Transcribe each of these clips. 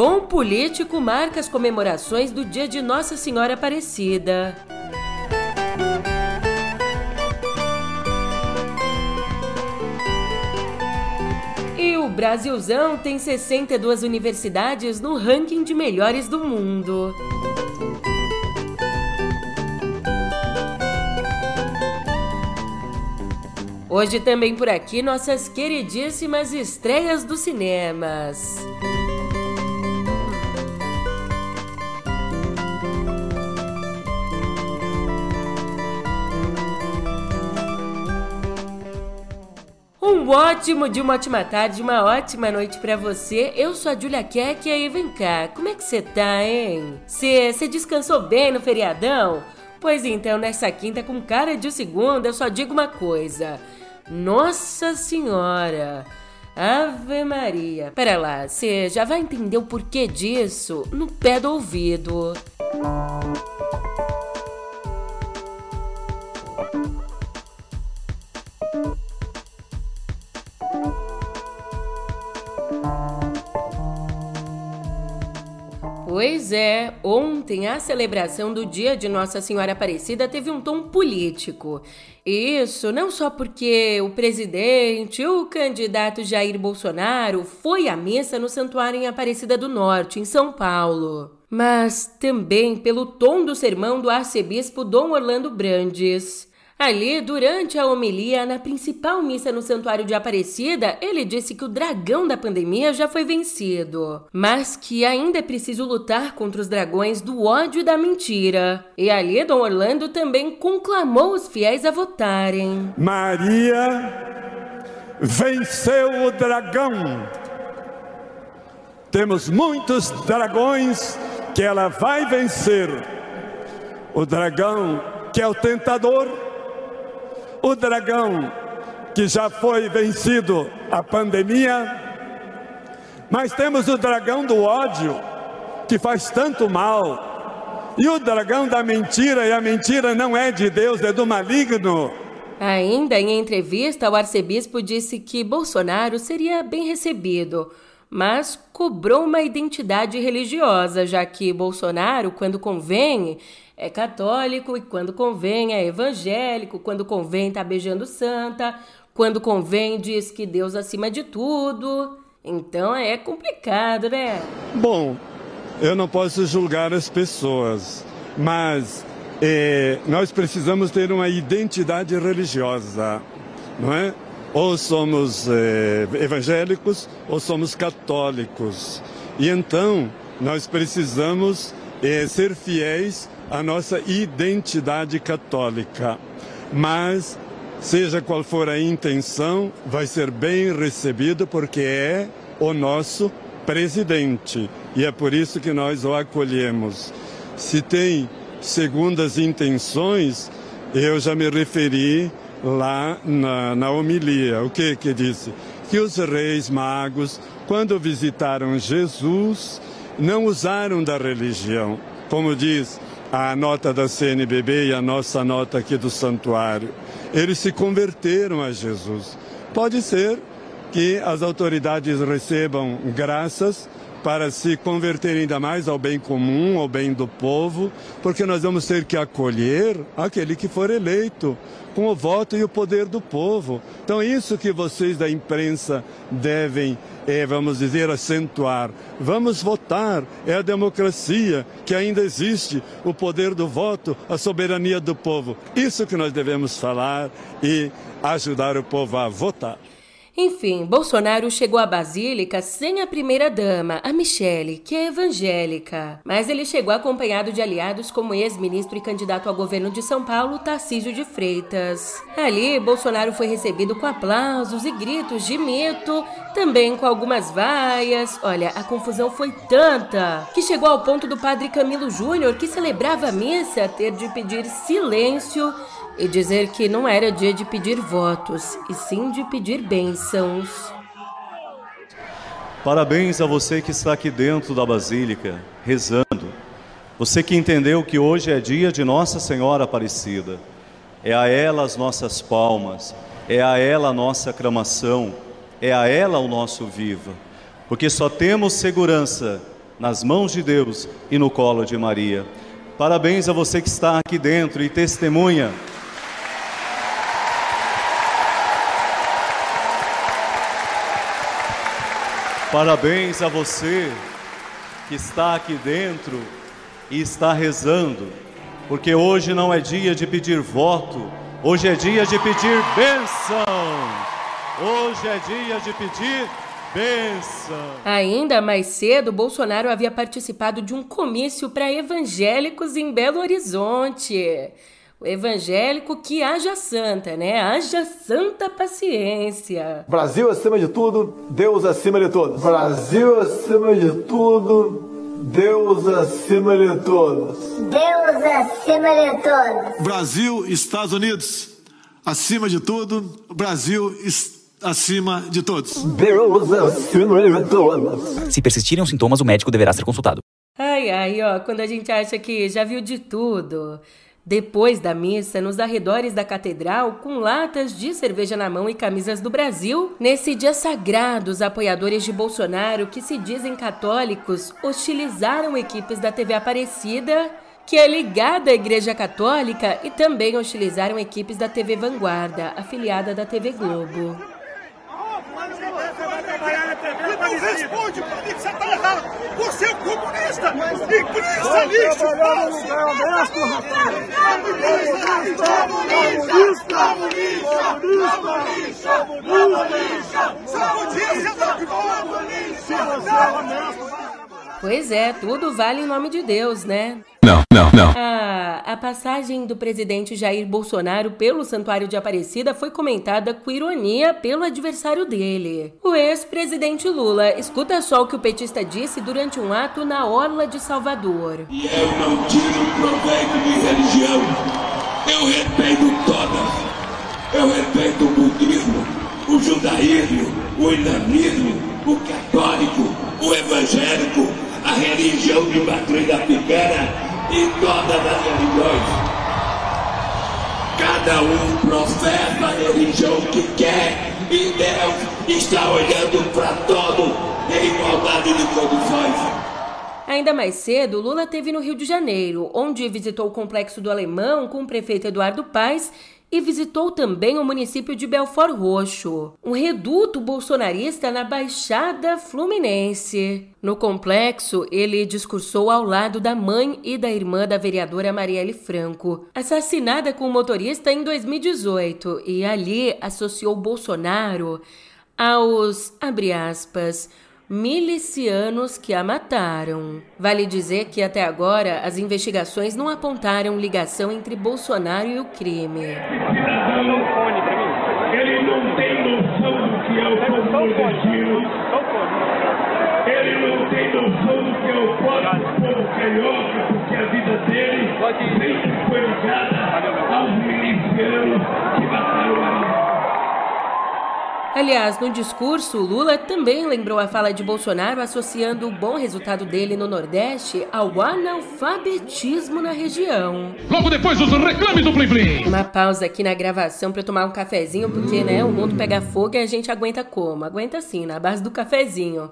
tom político marca as comemorações do dia de Nossa Senhora Aparecida. E o Brasilzão tem 62 universidades no ranking de melhores do mundo. Hoje também por aqui nossas queridíssimas estreias dos cinemas. Um ótimo dia, uma ótima tarde, uma ótima noite para você. Eu sou a Julia Keck e aí vem cá, como é que você tá, hein? Você descansou bem no feriadão? Pois então, nessa quinta com cara de segunda, eu só digo uma coisa. Nossa Senhora! Ave Maria! Pera lá, você já vai entender o porquê disso no pé do ouvido. Pois é, ontem a celebração do dia de Nossa Senhora Aparecida teve um tom político. Isso não só porque o presidente, o candidato Jair Bolsonaro, foi à missa no Santuário em Aparecida do Norte, em São Paulo, mas também pelo tom do sermão do arcebispo Dom Orlando Brandes. Ali, durante a homilia na principal missa no Santuário de Aparecida, ele disse que o dragão da pandemia já foi vencido, mas que ainda é preciso lutar contra os dragões do ódio e da mentira. E ali, Dom Orlando também conclamou os fiéis a votarem. Maria venceu o dragão. Temos muitos dragões que ela vai vencer. O dragão que é o tentador o dragão que já foi vencido a pandemia, mas temos o dragão do ódio que faz tanto mal, e o dragão da mentira, e a mentira não é de Deus, é do maligno. Ainda em entrevista, o arcebispo disse que Bolsonaro seria bem recebido, mas cobrou uma identidade religiosa, já que Bolsonaro, quando convém, é católico e quando convém é evangélico, quando convém tá beijando santa, quando convém diz que Deus acima de tudo. Então é complicado, né? Bom, eu não posso julgar as pessoas, mas é, nós precisamos ter uma identidade religiosa, não é? Ou somos é, evangélicos ou somos católicos. E então nós precisamos é, ser fiéis a nossa identidade católica. Mas, seja qual for a intenção, vai ser bem recebido porque é o nosso presidente e é por isso que nós o acolhemos. Se tem segundas intenções, eu já me referi lá na, na homilia. O que que disse? Que os reis magos, quando visitaram Jesus, não usaram da religião. Como diz, a nota da CNBB e a nossa nota aqui do santuário. Eles se converteram a Jesus. Pode ser que as autoridades recebam graças para se converter ainda mais ao bem comum, ao bem do povo, porque nós vamos ter que acolher aquele que for eleito com o voto e o poder do povo. Então, isso que vocês da imprensa devem, é, vamos dizer, acentuar. Vamos votar, é a democracia que ainda existe, o poder do voto, a soberania do povo. Isso que nós devemos falar e ajudar o povo a votar. Enfim, Bolsonaro chegou à Basílica sem a primeira-dama, a Michele, que é evangélica. Mas ele chegou acompanhado de aliados como ex-ministro e candidato ao governo de São Paulo, Tarcísio de Freitas. Ali, Bolsonaro foi recebido com aplausos e gritos de mito, também com algumas vaias. Olha, a confusão foi tanta que chegou ao ponto do padre Camilo Júnior, que celebrava a missa, ter de pedir silêncio e dizer que não era dia de pedir votos, e sim de pedir bênçãos. Parabéns a você que está aqui dentro da Basílica, rezando. Você que entendeu que hoje é dia de Nossa Senhora Aparecida. É a ela as nossas palmas, é a ela a nossa aclamação, é a ela o nosso viva. Porque só temos segurança nas mãos de Deus e no colo de Maria. Parabéns a você que está aqui dentro e testemunha. Parabéns a você que está aqui dentro e está rezando, porque hoje não é dia de pedir voto, hoje é dia de pedir bênção. Hoje é dia de pedir bênção. Ainda mais cedo, Bolsonaro havia participado de um comício para evangélicos em Belo Horizonte. O evangélico que haja santa, né? Haja santa paciência. Brasil acima de tudo, Deus acima de todos. Brasil acima de tudo, Deus acima de todos. Deus acima de todos. Brasil, Estados Unidos, acima de tudo, Brasil acima de todos. Deus acima de todos. Se persistirem os sintomas, o médico deverá ser consultado. Ai, ai, ó, quando a gente acha que já viu de tudo. Depois da missa, nos arredores da catedral, com latas de cerveja na mão e camisas do Brasil, nesse dia sagrado, os apoiadores de Bolsonaro, que se dizem católicos, hostilizaram equipes da TV Aparecida, que é ligada à Igreja Católica, e também hostilizaram equipes da TV Vanguarda, afiliada da TV Globo. Não responde você tá. Você é um comunista. E Cristo lixo. Comunista, comunista, comunista, comunista. Você podia ser da comunista. Pois é, tudo vale em nome de Deus, né? Não, não, não. Ah, a passagem do presidente Jair Bolsonaro pelo Santuário de Aparecida foi comentada com ironia pelo adversário dele, o ex-presidente Lula. Escuta só o que o petista disse durante um ato na Orla de Salvador. Eu não tiro proveito de religião. Eu respeito todas. Eu respeito o budismo, o judaísmo, o islamismo, o católico, o evangélico, a religião de matriz africana e todas as religiões. Cada um professa a religião que quer e Deus está olhando para todo em igualdade de condições. Ainda mais cedo, Lula teve no Rio de Janeiro, onde visitou o Complexo do Alemão com o prefeito Eduardo Paes e visitou também o município de Belfort Roxo, um reduto bolsonarista na Baixada Fluminense. No complexo, ele discursou ao lado da mãe e da irmã da vereadora Marielle Franco, assassinada com o motorista em 2018, e ali associou Bolsonaro aos, abre aspas, milicianos que a mataram. Vale dizer que até agora as investigações não apontaram ligação entre Bolsonaro e o crime. Ele não tem noção do que é o povo Ele não tem noção do que é o povo carioca, porque a vida dele sempre foi ligada aos milicianos que mataram a Aliás, no discurso, Lula também lembrou a fala de Bolsonaro associando o bom resultado dele no Nordeste ao analfabetismo na região. Logo depois dos reclames do Plim Plim. Uma pausa aqui na gravação para tomar um cafezinho, porque, né, o mundo pega fogo e a gente aguenta como? Aguenta assim, na base do cafezinho.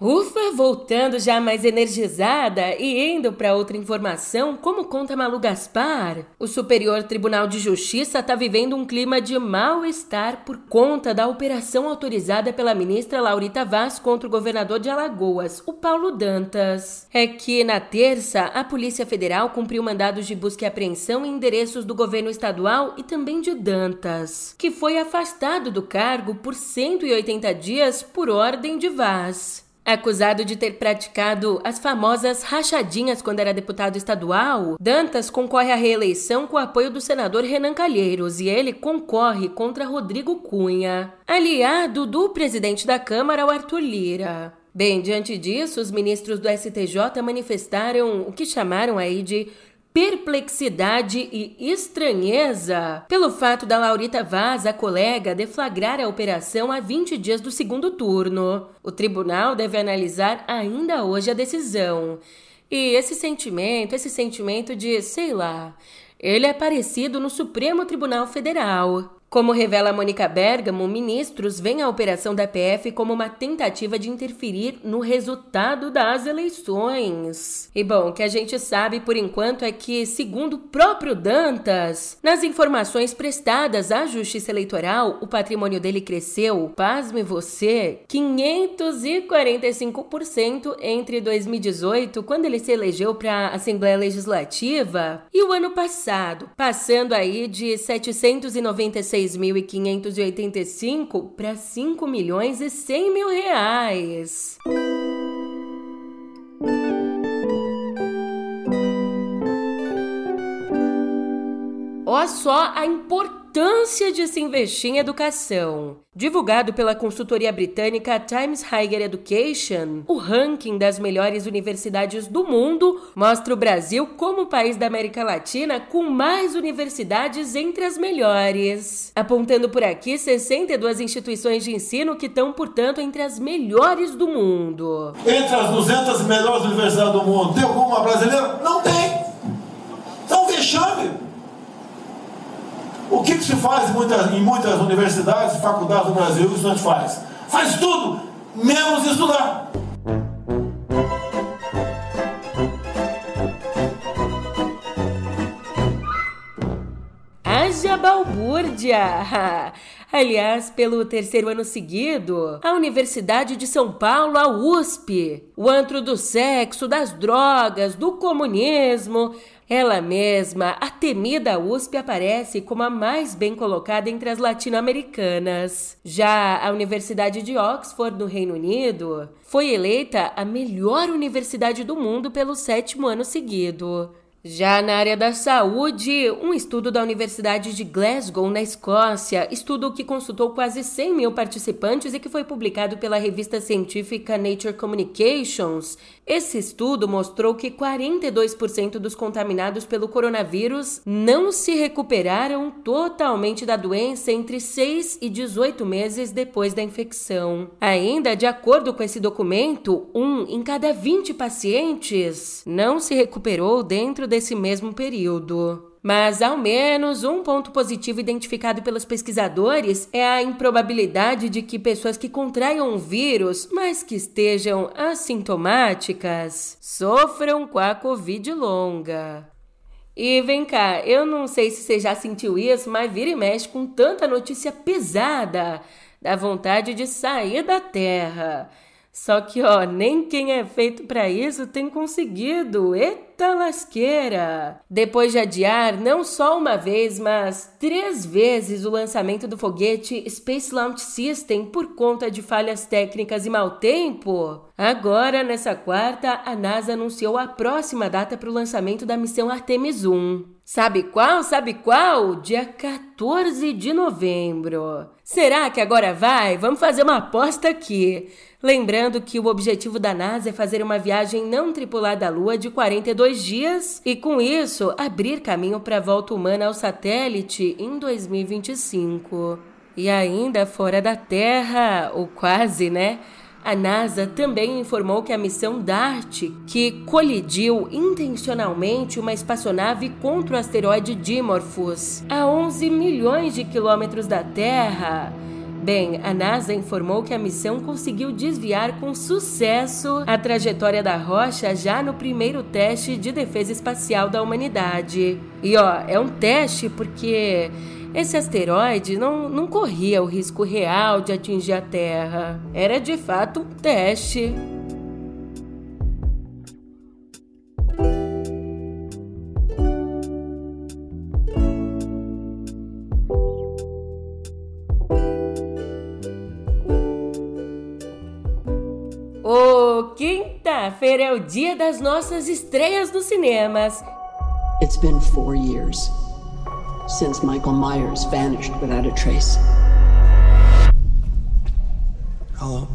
Ufa, voltando já mais energizada e indo para outra informação, como conta Malu Gaspar, o Superior Tribunal de Justiça está vivendo um clima de mal-estar por conta da operação autorizada pela ministra Laurita Vaz contra o governador de Alagoas, o Paulo Dantas. É que na terça, a Polícia Federal cumpriu mandados de busca e apreensão em endereços do governo estadual e também de Dantas, que foi afastado do cargo por 180 dias por ordem de Vaz. Acusado de ter praticado as famosas rachadinhas quando era deputado estadual, Dantas concorre à reeleição com o apoio do senador Renan Calheiros e ele concorre contra Rodrigo Cunha, aliado do presidente da Câmara, o Arthur Lira. Bem, diante disso, os ministros do STJ manifestaram o que chamaram aí de perplexidade e estranheza pelo fato da Laurita Vaz, a colega, deflagrar a operação há 20 dias do segundo turno. O tribunal deve analisar ainda hoje a decisão. E esse sentimento, esse sentimento de, sei lá, ele é parecido no Supremo Tribunal Federal. Como revela Mônica Bergamo, ministros veem a operação da PF como uma tentativa de interferir no resultado das eleições. E bom, o que a gente sabe por enquanto é que, segundo o próprio Dantas, nas informações prestadas à Justiça Eleitoral, o patrimônio dele cresceu, pasme você, 545% entre 2018, quando ele se elegeu para a Assembleia Legislativa, e o ano passado, passando aí de 796 6.585 para 5 milhões e 100 mil reais. Olha só a importância de se investir em educação. Divulgado pela consultoria britânica Times Higher Education, o ranking das melhores universidades do mundo mostra o Brasil como o país da América Latina com mais universidades entre as melhores. Apontando por aqui 62 instituições de ensino que estão, portanto, entre as melhores do mundo. Entre as 200 melhores universidades do mundo, tem alguma brasileira? Não tem! Então, vexame! O que, que se faz em muitas, em muitas universidades e faculdades do Brasil? O estudante faz? Faz tudo, menos estudar. Haja balbúrdia! Aliás, pelo terceiro ano seguido, a Universidade de São Paulo, a USP, o antro do sexo, das drogas, do comunismo, ela mesma, a temida USP, aparece como a mais bem colocada entre as latino-americanas. Já a Universidade de Oxford, no Reino Unido, foi eleita a melhor universidade do mundo pelo sétimo ano seguido. Já na área da saúde, um estudo da Universidade de Glasgow, na Escócia, estudo que consultou quase 100 mil participantes e que foi publicado pela revista científica Nature Communications, esse estudo mostrou que 42% dos contaminados pelo coronavírus não se recuperaram totalmente da doença entre 6 e 18 meses depois da infecção. Ainda, de acordo com esse documento, um em cada 20 pacientes não se recuperou dentro desse mesmo período. Mas, ao menos, um ponto positivo identificado pelos pesquisadores é a improbabilidade de que pessoas que contraiam o vírus, mas que estejam assintomáticas, sofram com a Covid longa. E vem cá, eu não sei se você já sentiu isso, mas vira e mexe com tanta notícia pesada, dá vontade de sair da Terra. Só que, ó, nem quem é feito para isso tem conseguido. Eita lasqueira! Depois de adiar não só uma vez, mas três vezes o lançamento do foguete Space Launch System por conta de falhas técnicas e mau tempo, agora, nessa quarta, a NASA anunciou a próxima data para o lançamento da missão Artemis 1. Sabe qual? Sabe qual? Dia 14 de novembro. Será que agora vai? Vamos fazer uma aposta aqui. Lembrando que o objetivo da NASA é fazer uma viagem não tripulada à Lua de 42 dias e, com isso, abrir caminho para a volta humana ao satélite em 2025. E ainda fora da Terra, ou quase, né? A NASA também informou que a missão DART, que colidiu intencionalmente uma espaçonave contra o asteroide Dimorphos a 11 milhões de quilômetros da Terra, Bem, a NASA informou que a missão conseguiu desviar com sucesso a trajetória da rocha já no primeiro teste de defesa espacial da humanidade. E ó, é um teste porque esse asteroide não, não corria o risco real de atingir a Terra. Era de fato um teste. Ô, quinta-feira é o dia das nossas estreias nos cinemas. It's been four years since Michael Myers vanished without a trace. Hello.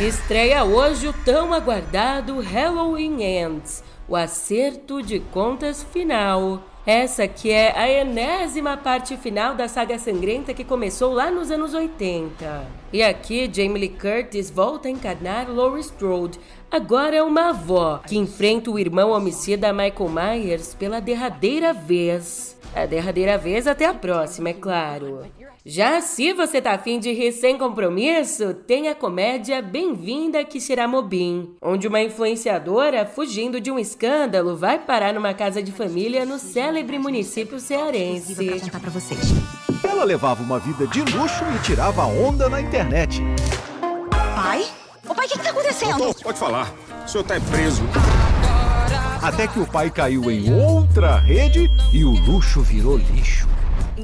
Estreia hoje o tão aguardado Halloween Ends, o acerto de contas final. Essa que é a enésima parte final da saga sangrenta que começou lá nos anos 80. E aqui Jamie Lee Curtis volta a encarnar Laurie Strode, agora uma avó que enfrenta o irmão homicida Michael Myers pela derradeira vez. A derradeira vez até a próxima, é claro. Já se você tá afim de rir sem compromisso, tem a comédia Bem-vinda que será Mobim, onde uma influenciadora, fugindo de um escândalo, vai parar numa casa de família no célebre município cearense. Pra contar pra vocês. Ela levava uma vida de luxo e tirava onda na internet. Pai? Ô pai, o que, que tá acontecendo? Doutor, pode falar. O senhor tá preso. Até que o pai caiu em outra rede e o luxo virou lixo.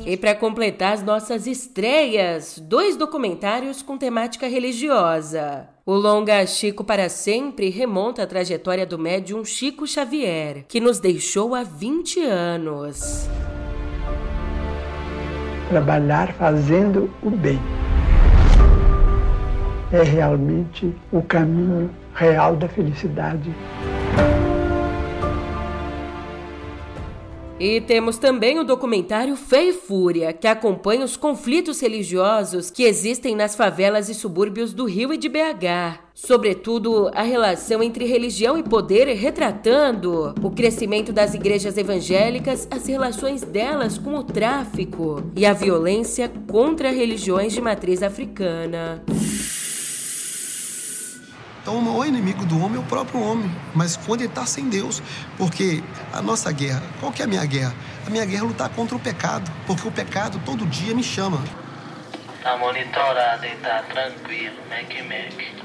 E para completar as nossas estreias, dois documentários com temática religiosa. O longa Chico para Sempre remonta a trajetória do médium Chico Xavier, que nos deixou há 20 anos. Trabalhar fazendo o bem é realmente o caminho real da felicidade. E temos também o documentário Fé e Fúria, que acompanha os conflitos religiosos que existem nas favelas e subúrbios do Rio e de BH. Sobretudo, a relação entre religião e poder, retratando o crescimento das igrejas evangélicas, as relações delas com o tráfico e a violência contra religiões de matriz africana. Então, o maior inimigo do homem é o próprio homem, mas quando ele está sem Deus. Porque a nossa guerra, qual que é a minha guerra? A minha guerra é lutar contra o pecado, porque o pecado todo dia me chama. Tá monitorado e tá tranquilo, Mac Mac.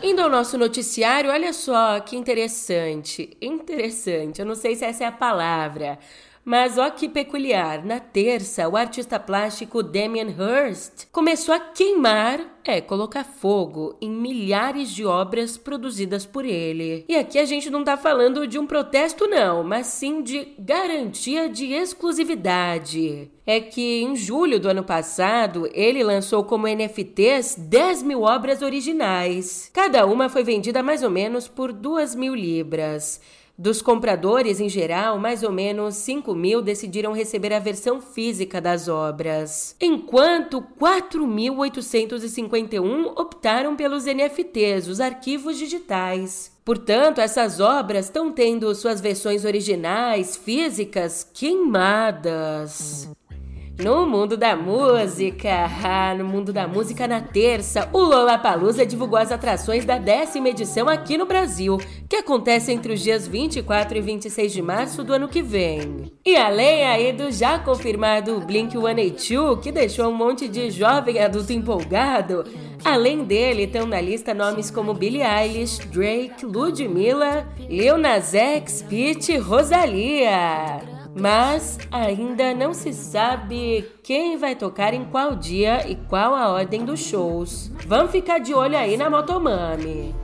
Indo ao nosso noticiário, olha só que interessante. Interessante, eu não sei se essa é a palavra. Mas ó que peculiar, na terça, o artista plástico Damien Hirst começou a queimar, é, colocar fogo em milhares de obras produzidas por ele. E aqui a gente não tá falando de um protesto não, mas sim de garantia de exclusividade. É que em julho do ano passado, ele lançou como NFTs 10 mil obras originais. Cada uma foi vendida mais ou menos por 2 mil libras. Dos compradores, em geral, mais ou menos 5 mil decidiram receber a versão física das obras, enquanto 4.851 optaram pelos NFTs, os arquivos digitais. Portanto, essas obras estão tendo suas versões originais, físicas, queimadas. No mundo da música, ah, no mundo da música na terça, o Lollapalooza divulgou as atrações da décima edição aqui no Brasil, que acontece entre os dias 24 e 26 de março do ano que vem. E além aí do já confirmado Blink-182, que deixou um monte de jovem adulto empolgado, além dele estão na lista nomes como Billie Eilish, Drake, Ludmilla, Lil Nas X, Pitty, Rosalia. Mas ainda não se sabe quem vai tocar em qual dia e qual a ordem dos shows. Vamos ficar de olho aí na Motomami.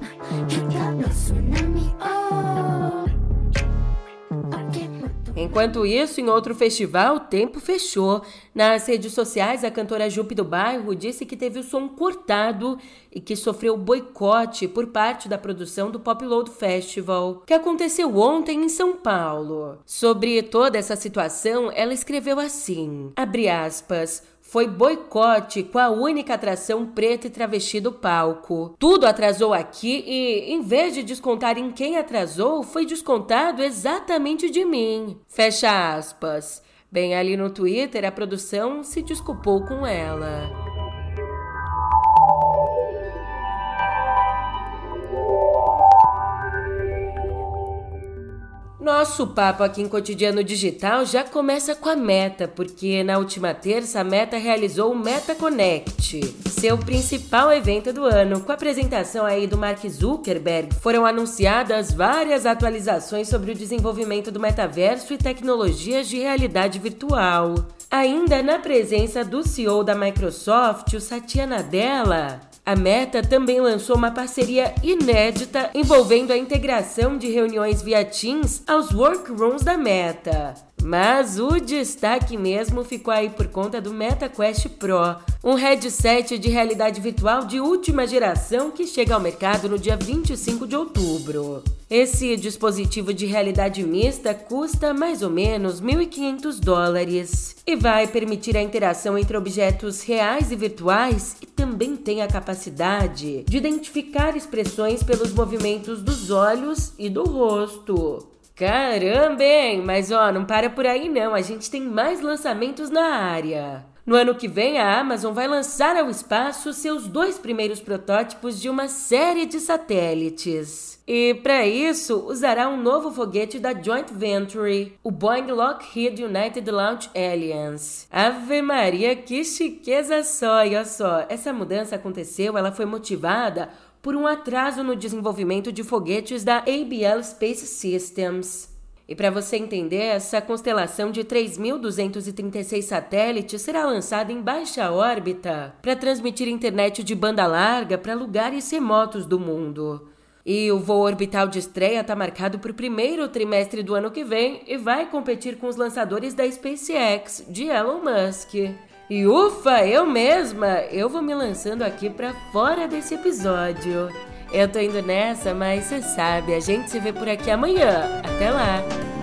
Enquanto isso, em outro festival, o tempo fechou. Nas redes sociais, a cantora Jupe do Bairro disse que teve o som cortado e que sofreu boicote por parte da produção do Pop Load Festival, que aconteceu ontem em São Paulo. Sobre toda essa situação, ela escreveu assim: abre aspas. Foi boicote com a única atração preta e travesti do palco. Tudo atrasou aqui e, em vez de descontar em quem atrasou, foi descontado exatamente de mim. Fecha aspas. Bem, ali no Twitter, a produção se desculpou com ela. Nosso papo aqui em Cotidiano Digital já começa com a Meta, porque na última terça a Meta realizou o Meta Connect, seu principal evento do ano. Com a apresentação aí do Mark Zuckerberg, foram anunciadas várias atualizações sobre o desenvolvimento do metaverso e tecnologias de realidade virtual. Ainda na presença do CEO da Microsoft, o Satya Nadella, A Meta também lançou uma parceria inédita envolvendo a integração de reuniões via Teams aos workrooms da Meta. Mas o destaque mesmo ficou aí por conta do MetaQuest Pro, um headset de realidade virtual de última geração que chega ao mercado no dia 25 de outubro. Esse dispositivo de realidade mista custa mais ou menos 1.500 dólares e vai permitir a interação entre objetos reais e virtuais e também tem a capacidade de identificar expressões pelos movimentos dos olhos e do rosto. Caramba, hein? Mas ó, não para por aí não, a gente tem mais lançamentos na área. No ano que vem, a Amazon vai lançar ao espaço seus dois primeiros protótipos de uma série de satélites. E para isso, usará um novo foguete da Joint Venture, o Boeing Lockheed United Launch Alliance. Ave Maria, que chiqueza só! E olha só, essa mudança aconteceu, ela foi motivada por um atraso no desenvolvimento de foguetes da ABL Space Systems. E para você entender, essa constelação de 3.236 satélites será lançada em baixa órbita para transmitir internet de banda larga para lugares remotos do mundo. E o voo orbital de estreia está marcado para o primeiro trimestre do ano que vem e vai competir com os lançadores da SpaceX, de Elon Musk. E ufa, eu mesma, eu vou me lançando aqui para fora desse episódio. Eu tô indo nessa, mas você sabe, a gente se vê por aqui amanhã. Até lá!